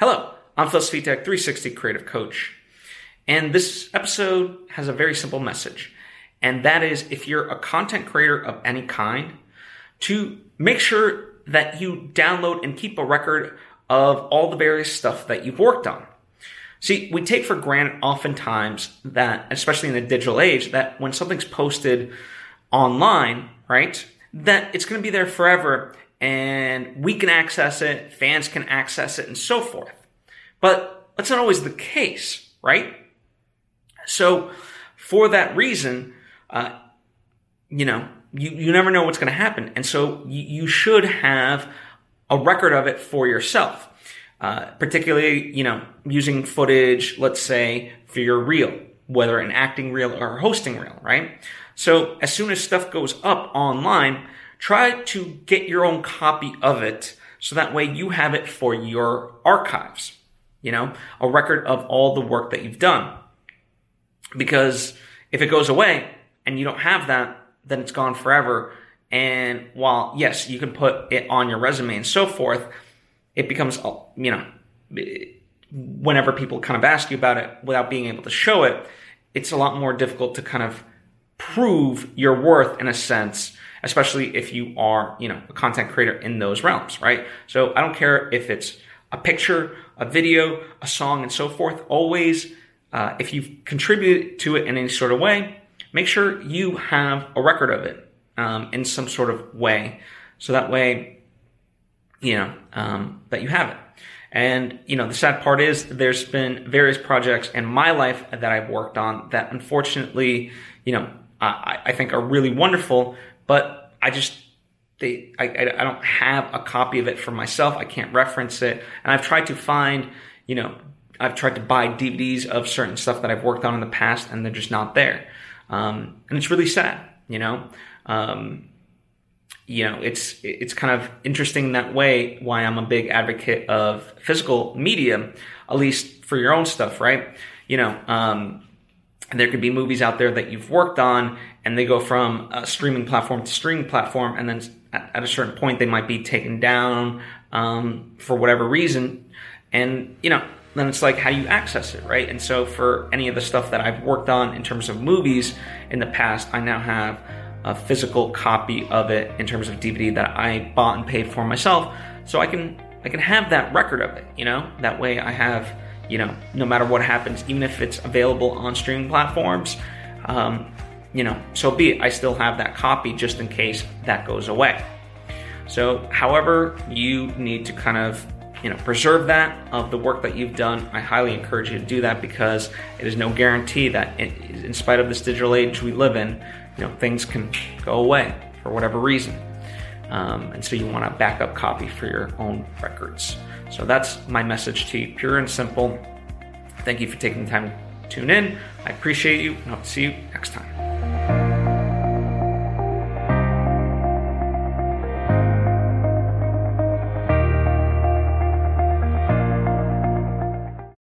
Hello, I'm Phil Svitek, 360 Creative Coach. And this episode has a very simple message. And that is if you're a content creator of any kind, to make sure that you download and keep a record of all the various stuff that you've worked on. See, we take for granted oftentimes that, especially in the digital age, that when something's posted online, right, that it's going to be there forever and we can access it, fans can access it, and so forth. But that's not always the case, right? So, for that reason, uh, you know, you, you never know what's going to happen. And so you, you should have a record of it for yourself. Uh, particularly, you know, using footage, let's say, for your reel, whether an acting reel or a hosting reel, right? So as soon as stuff goes up online, try to get your own copy of it so that way you have it for your archives, you know, a record of all the work that you've done. Because if it goes away and you don't have that, then it's gone forever. And while, yes, you can put it on your resume and so forth, it becomes, you know, whenever people kind of ask you about it without being able to show it, it's a lot more difficult to kind of prove your worth in a sense, especially if you are, you know, a content creator in those realms, right? So I don't care if it's a picture, a video, a song, and so forth. Always, uh, if you've contributed to it in any sort of way, make sure you have a record of it um, in some sort of way. So that way, you know, um, that you have it. And, you know, the sad part is there's been various projects in my life that I've worked on that unfortunately, you know, I, I think are really wonderful, but I just, they, I, I don't have a copy of it for myself. I can't reference it. And I've tried to find, you know, I've tried to buy DVDs of certain stuff that I've worked on in the past and they're just not there. Um, and it's really sad, you know. Um, you know, it's it's kind of interesting that way. Why I'm a big advocate of physical media, at least for your own stuff, right? You know, um, there could be movies out there that you've worked on, and they go from a streaming platform to streaming platform, and then at, at a certain point they might be taken down um, for whatever reason, and you know, then it's like how you access it, right? And so for any of the stuff that I've worked on in terms of movies in the past, I now have a physical copy of it in terms of DVD that I bought and paid for myself, so I can I can have that record of it, you know? That way I have, you know, no matter what happens, even if it's available on streaming platforms, um, you know, so be it. I still have that copy just in case that goes away. So, however, you need to kind of you know, preserve that of the work that you've done. I highly encourage you to do that because it is no guarantee that, in spite of this digital age we live in, you know, things can go away for whatever reason. Um, and so you want a backup copy for your own records. So that's my message to you, pure and simple. Thank you for taking the time to tune in. I appreciate you and hope to see you next time.